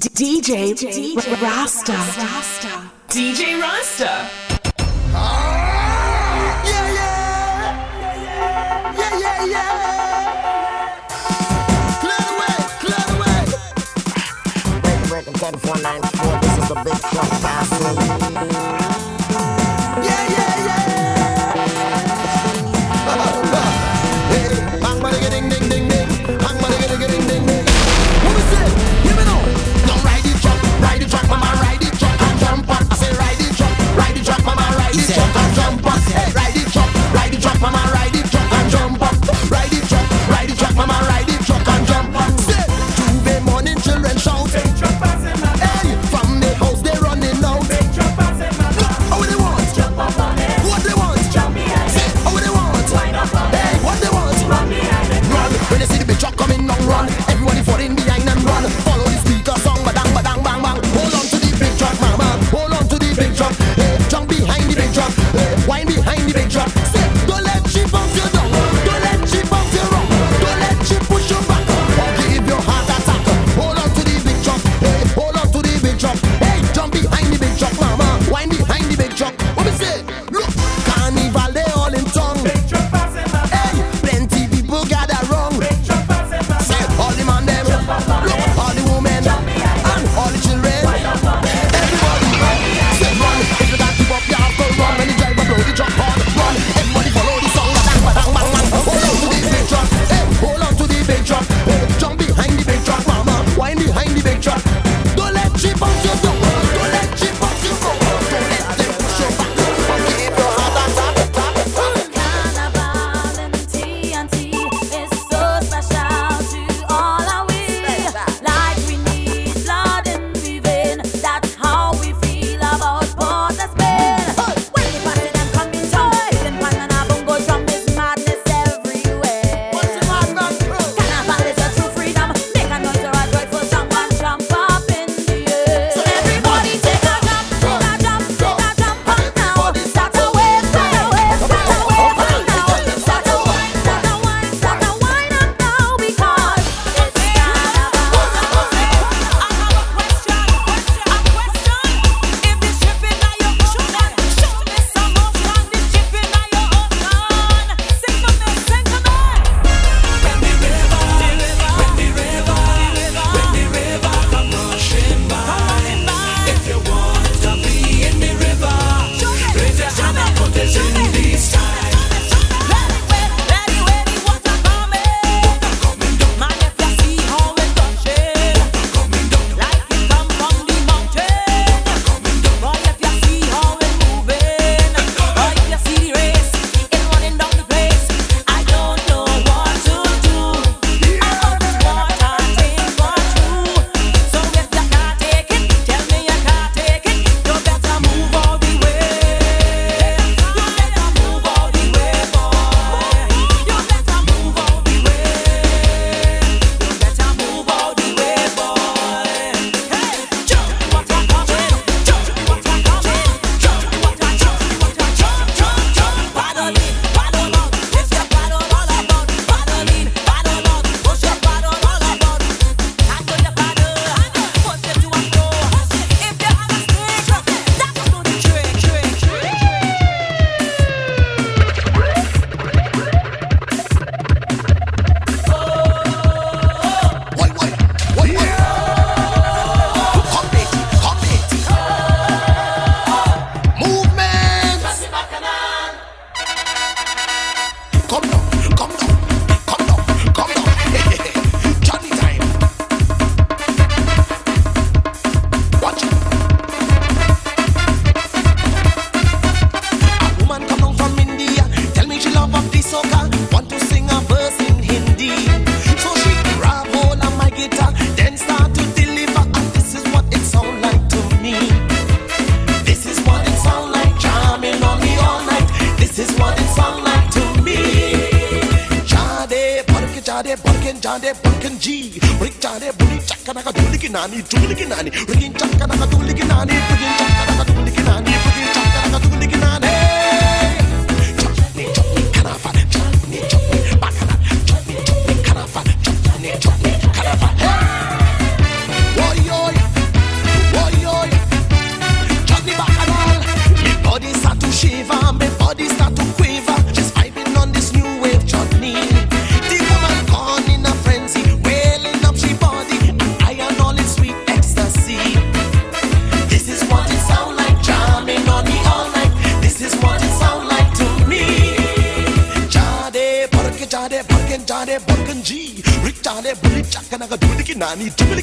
DJ, Rasta. Rasta. DJ Rasta. Yeah, yeah. Yeah, yeah, yeah. Clear the way, clear the way. Break, break, 10494. This is the big truck, fast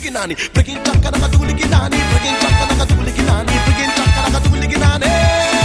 గతుకులికి Nani. ప్రగించక్కన గతుకులికి Nani. ప్రగించక్కన గతుకులికి Nani. ప్రగించక్కన గతుకులికి నానే.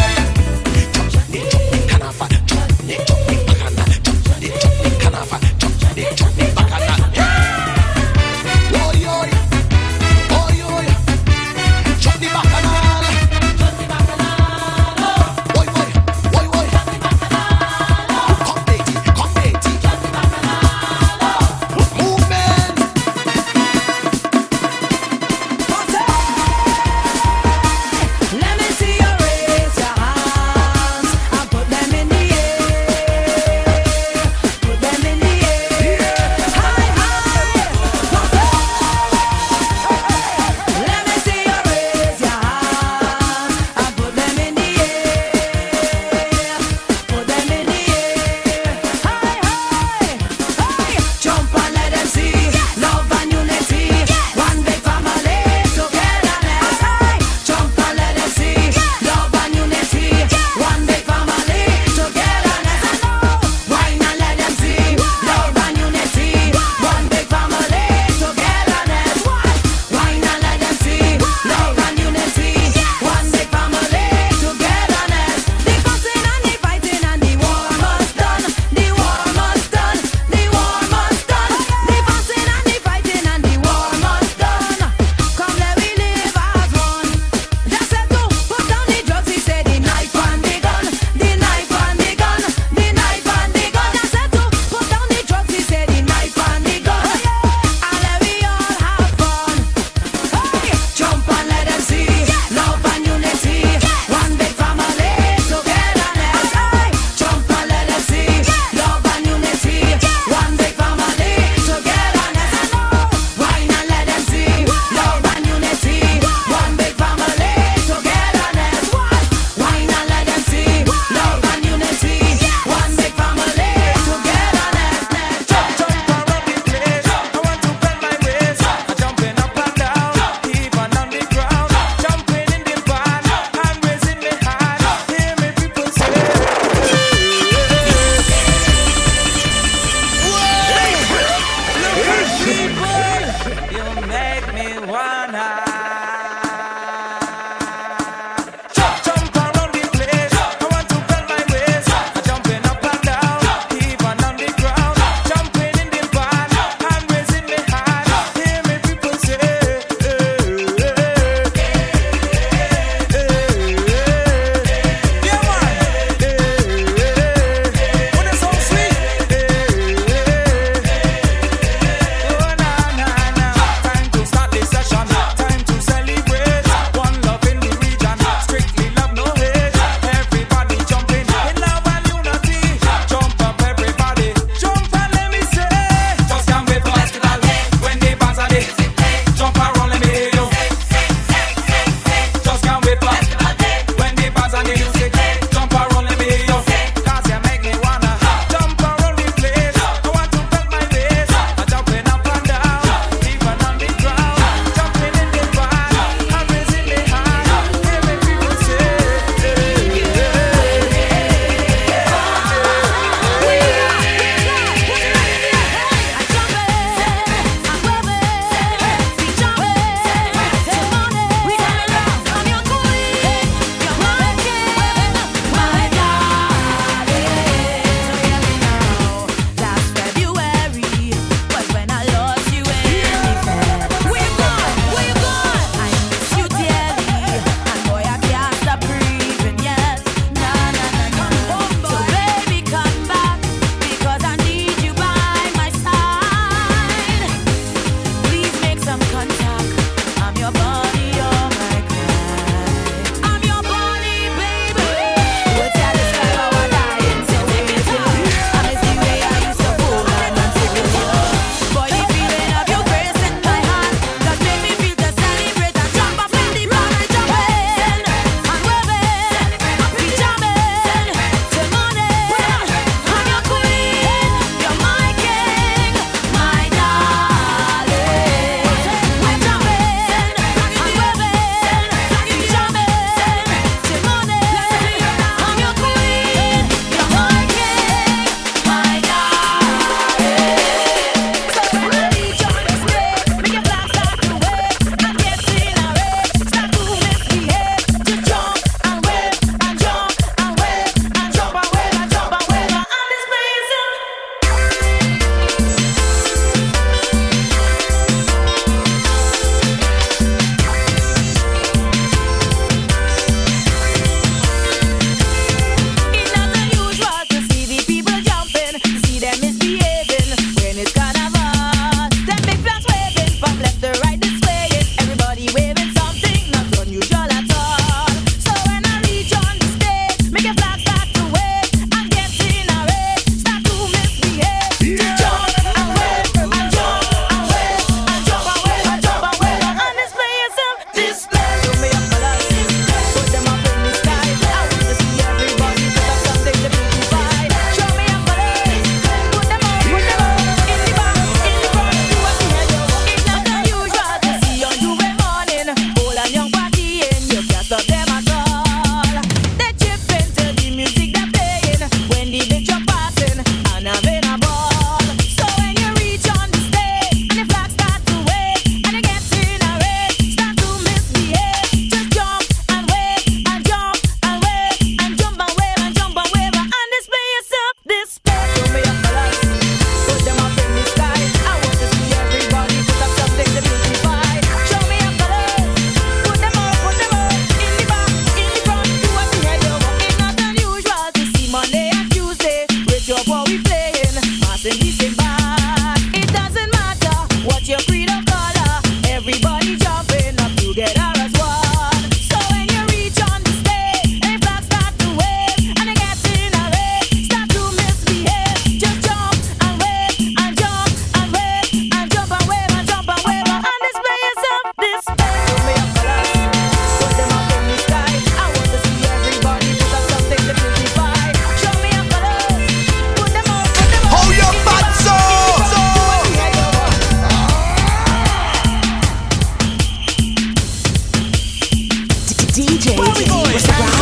Holy Boy.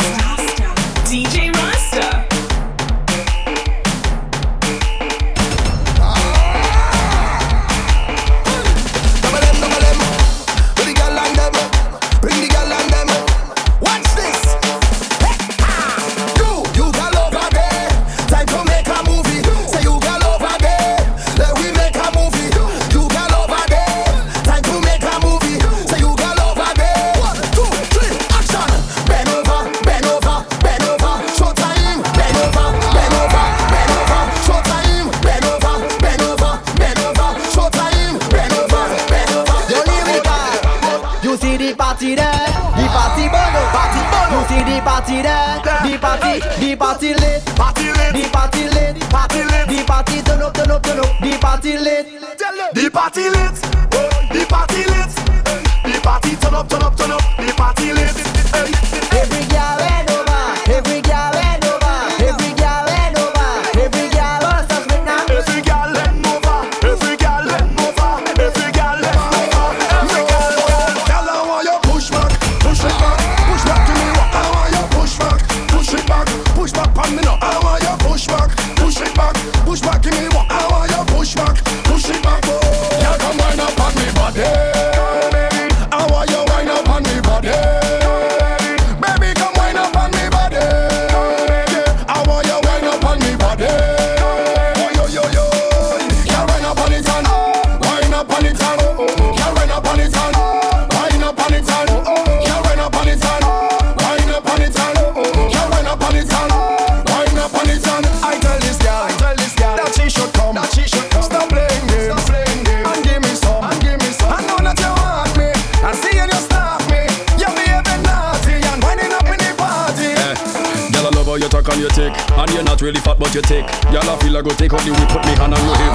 go take out the whip, put me hand on your hip.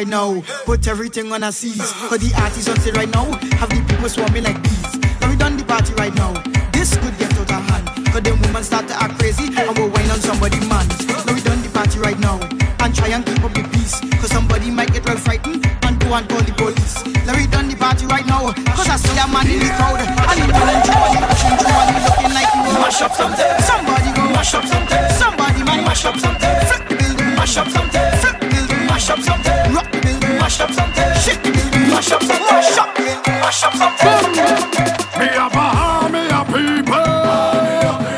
right now. Put everything on a seize. For the artists on sale right now, have the people swarming like bees. Now we done the party right now. This could get out of hand. Cause the women start to act crazy and we'll wine on somebody man. Now we done the party right now. And try and keep up the peace. Cause somebody might get real frightened and go and call the police. Now we done the party right now. Cause I see a man in the crowd. And he running through and he pushing through and he looking like you. Mash up something. Somebody go mash up something. Me have a army of people.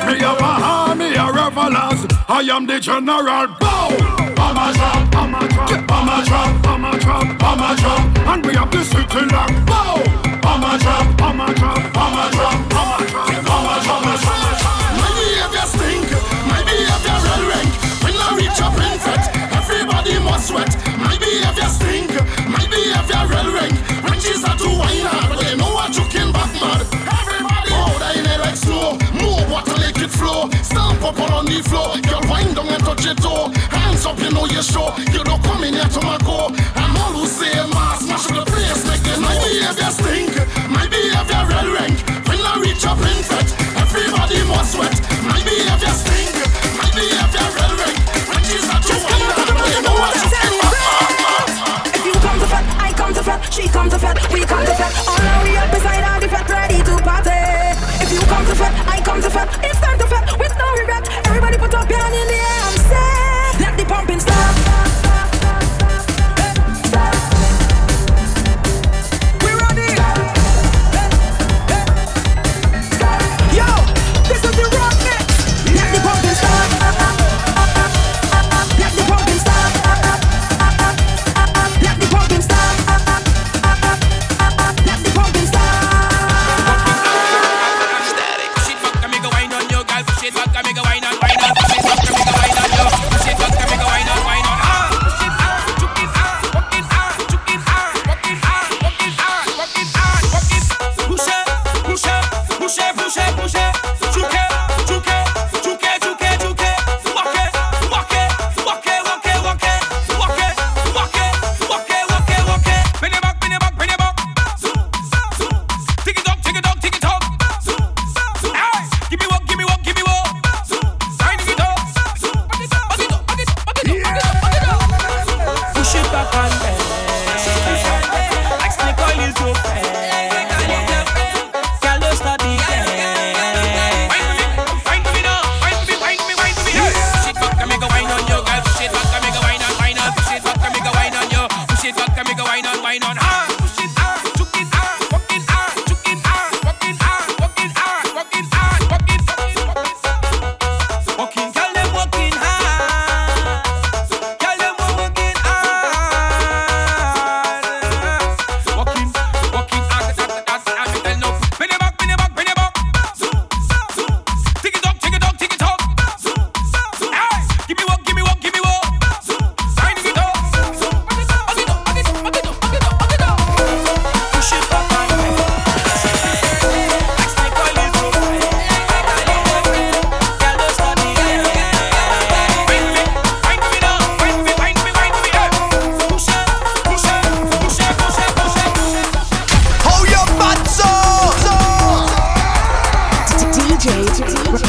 Me have a army of revelers. I am the general. Bow. Bama drop, Bama drop, Bama drop, Bama drop, drop. And we have the city locked. 说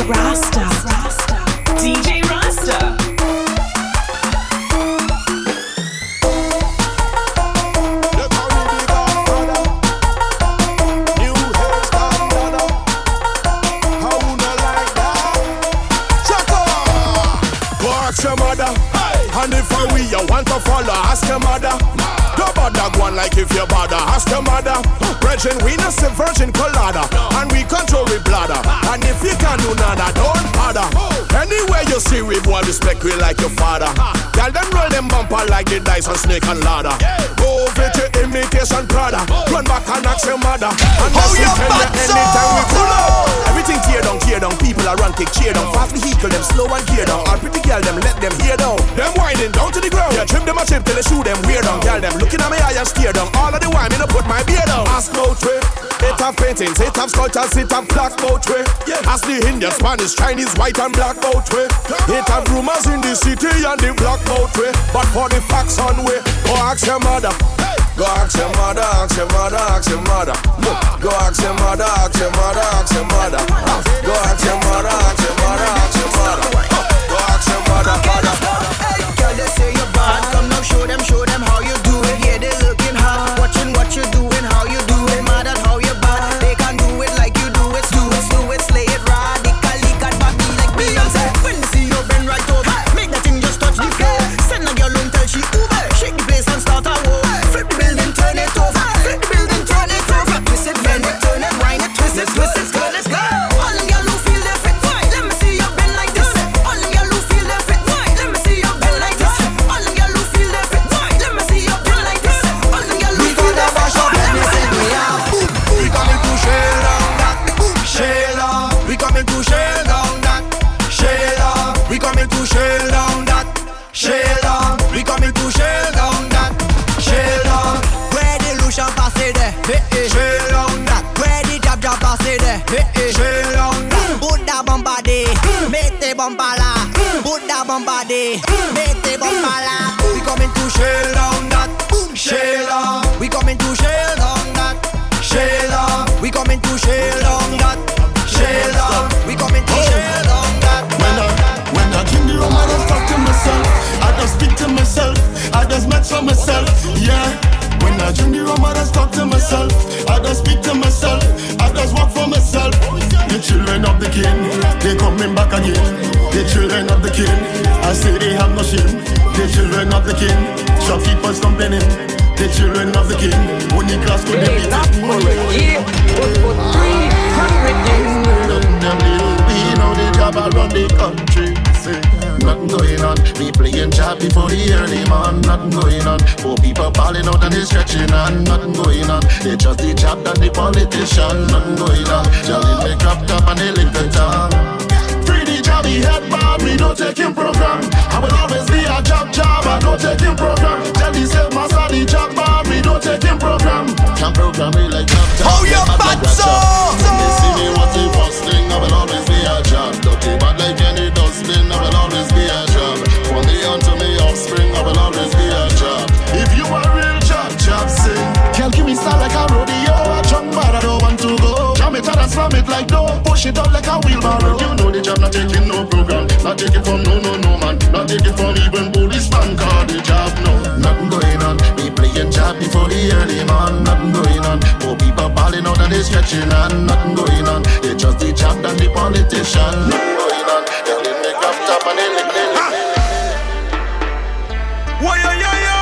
around. The dice on snake and ladder. Go over to imitation Prada, run back and ask your mother. And Oh, that's we you tell you anytime we pull up. Everything tear down, tear down. People are run, kick, cheer down. Fast vehicle, them slow and gear down. All pretty girl, them let them hear down. Them winding down to the ground. Yeah, trim them a chip till they shoot them weird down. Girl, them looking at me eye and steer down. All of the while, me no put my beard down. Ask no trip. It have paintings, it have sculptures, it have black boat way. Ask the Indian, Spanish, Chinese, white and black boat way. It have rumors in the city and the black boat way. But for the facts on way, go ask your mother. Go ask your mother, ask your mother, ask your mother. Go ask your mother, ask your mother, ask your mother. Go ask your mother, ask your mother, ask your mother. Go ask your mother, mother. Girl, they say you're bad. Come now, show them, show king, shopkeepers complaining. The children of the king, only class could be Them little we know the job around the country. Say, nothing going on. We playing job before the early man. Nothing going on. Poor people balling out and they stretching on. Nothing going on. They just the job than the politician. Nothing going on. Just in the crop top and they the tongue. Free the job, he head bar, don't take him program. I will always be a job job, I don't take him program. Tell the same master the job bar, we don't program. Can program me like job job. Oh, you them bad like a son! job. When they see me, what's the first thing? I will always be a job. Dirty bad like any dustbin, I will always be a job. From the on to me offspring, I will always Jam it and like dough, push it out like a wheelbarrow. You know the job, not taking no program, not taking from no no no man, not taking from even policeman. Call the job no, nothing going on. We playing job before the early man, nothing going on. Poor people balling out and they stretching on, nothing going on. They just the job than the politician, nothing going on. They lick me crop top and they lick lick me. Why, yo, yo, yo.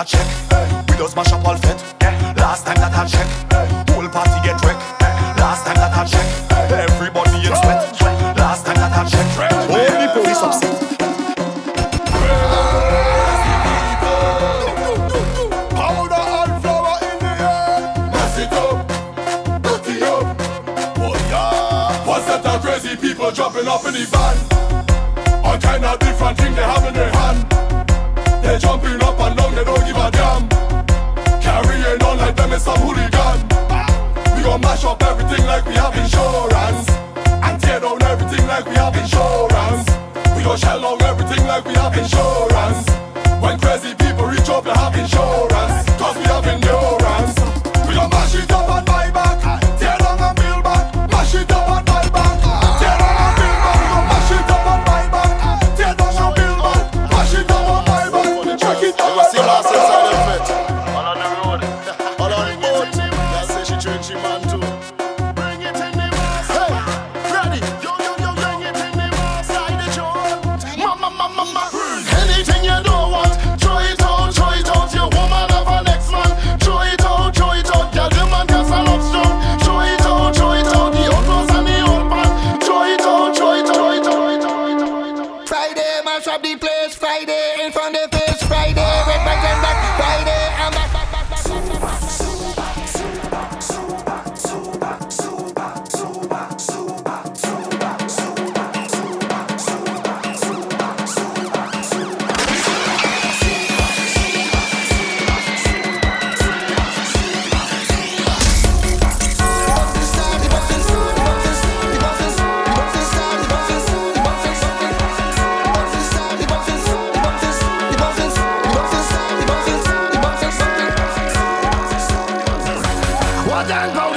I check, hey. we just mash up all fit. Yeah. Last time that I check, hey. whole party get wrecked. Hey. Last time that I check, hey. everybody in sweat. Last time that I check, hey. only oh, police upset. People jumping up in the van. All kind of different things they have in their hand. They're jumping up and they don't give a damn. Carrying on like them is some hooligan. We gon' mash up everything like we have insurance. And tear down everything like we have insurance. We gon' shell down everything like we have insurance. Jordan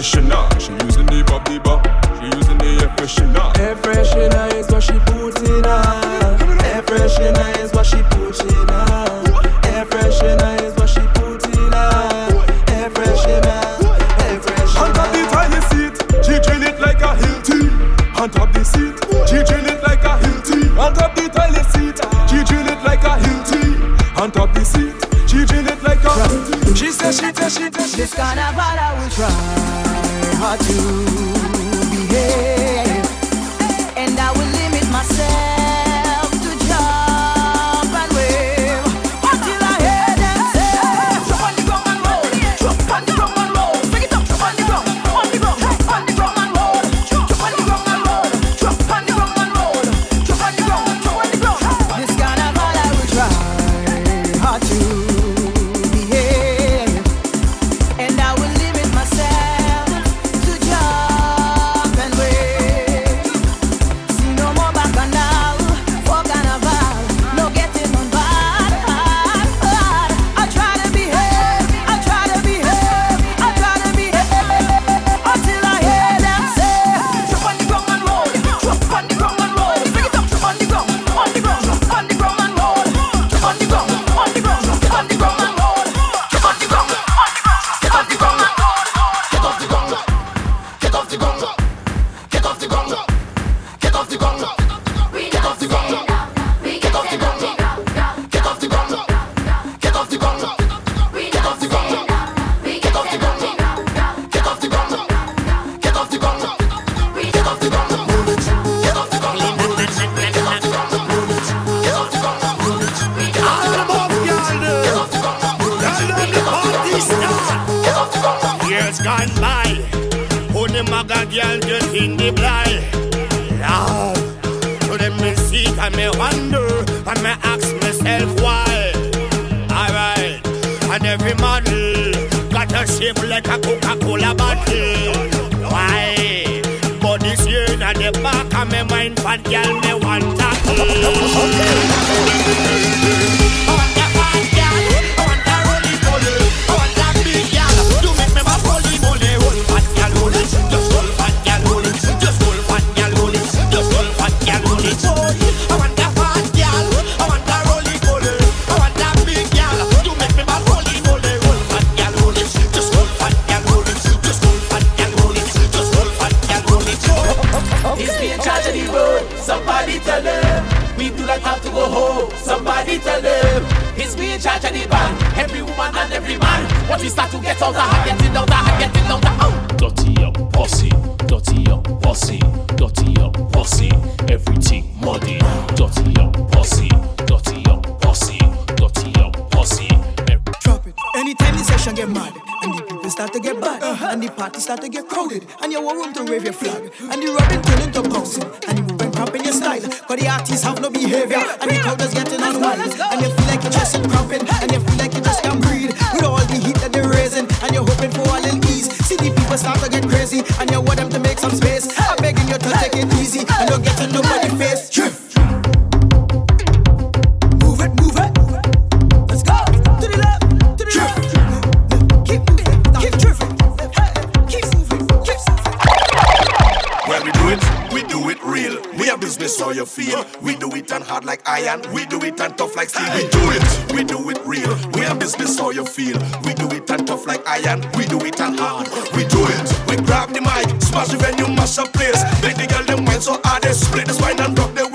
freshener. She using the bop the bop. She using the air freshener. Air freshener is what she put in her. girl just in the blind. Love. So then me seek and me wonder and me ask myself why. Alright. And every model got a shape like a Coca-Cola bottle. Why? But this year in the back of my mind, fat girl me want to. Okay. start to get We do it and hard like iron. We do it and tough like steel. We do it, we do it real. We are business how you feel. We do it and tough like iron. We do it and hard. We do it. We grab the mic, smash the venue, mash a place. Make the girl them wine so hard they split the spine and drop the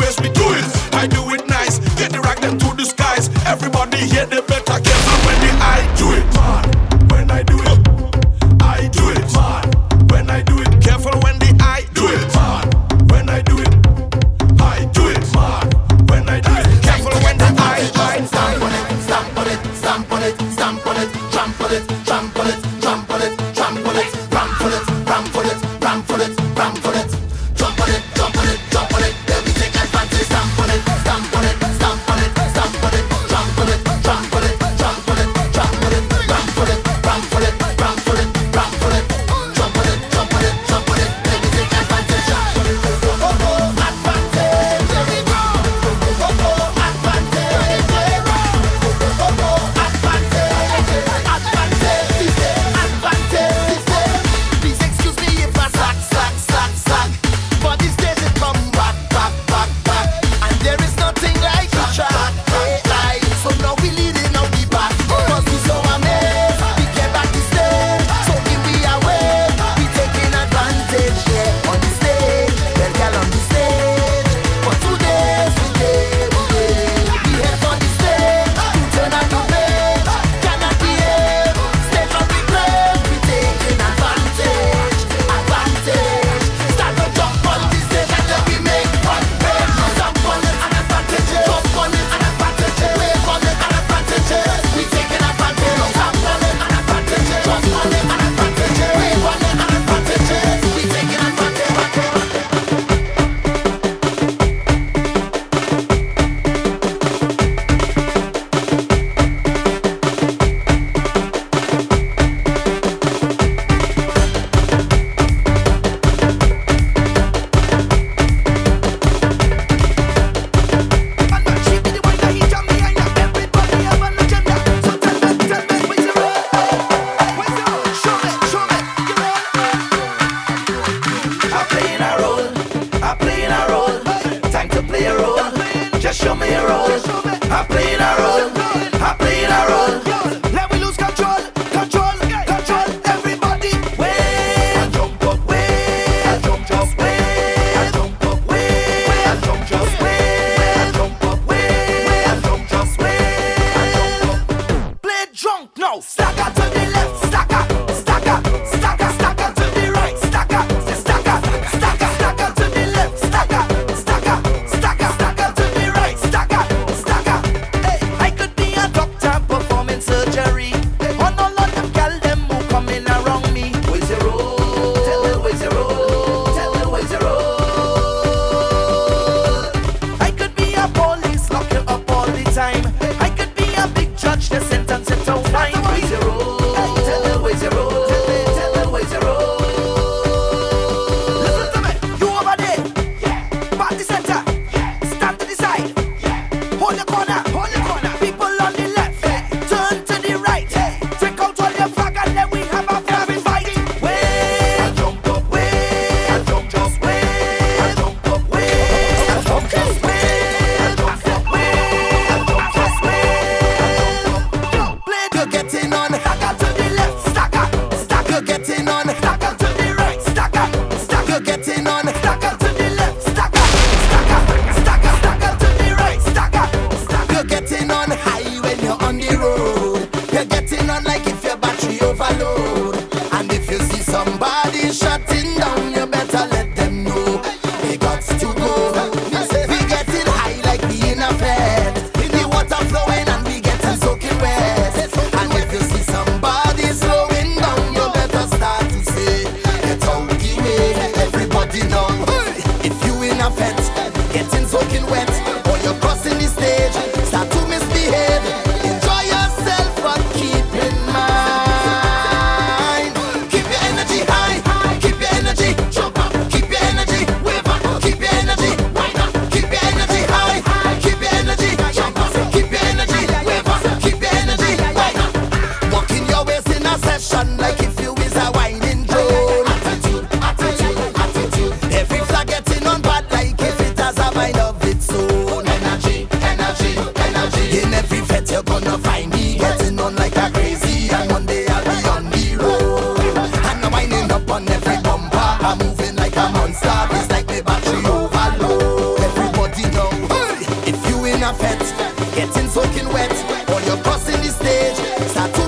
soaking wet, or you're crossing the stage, start to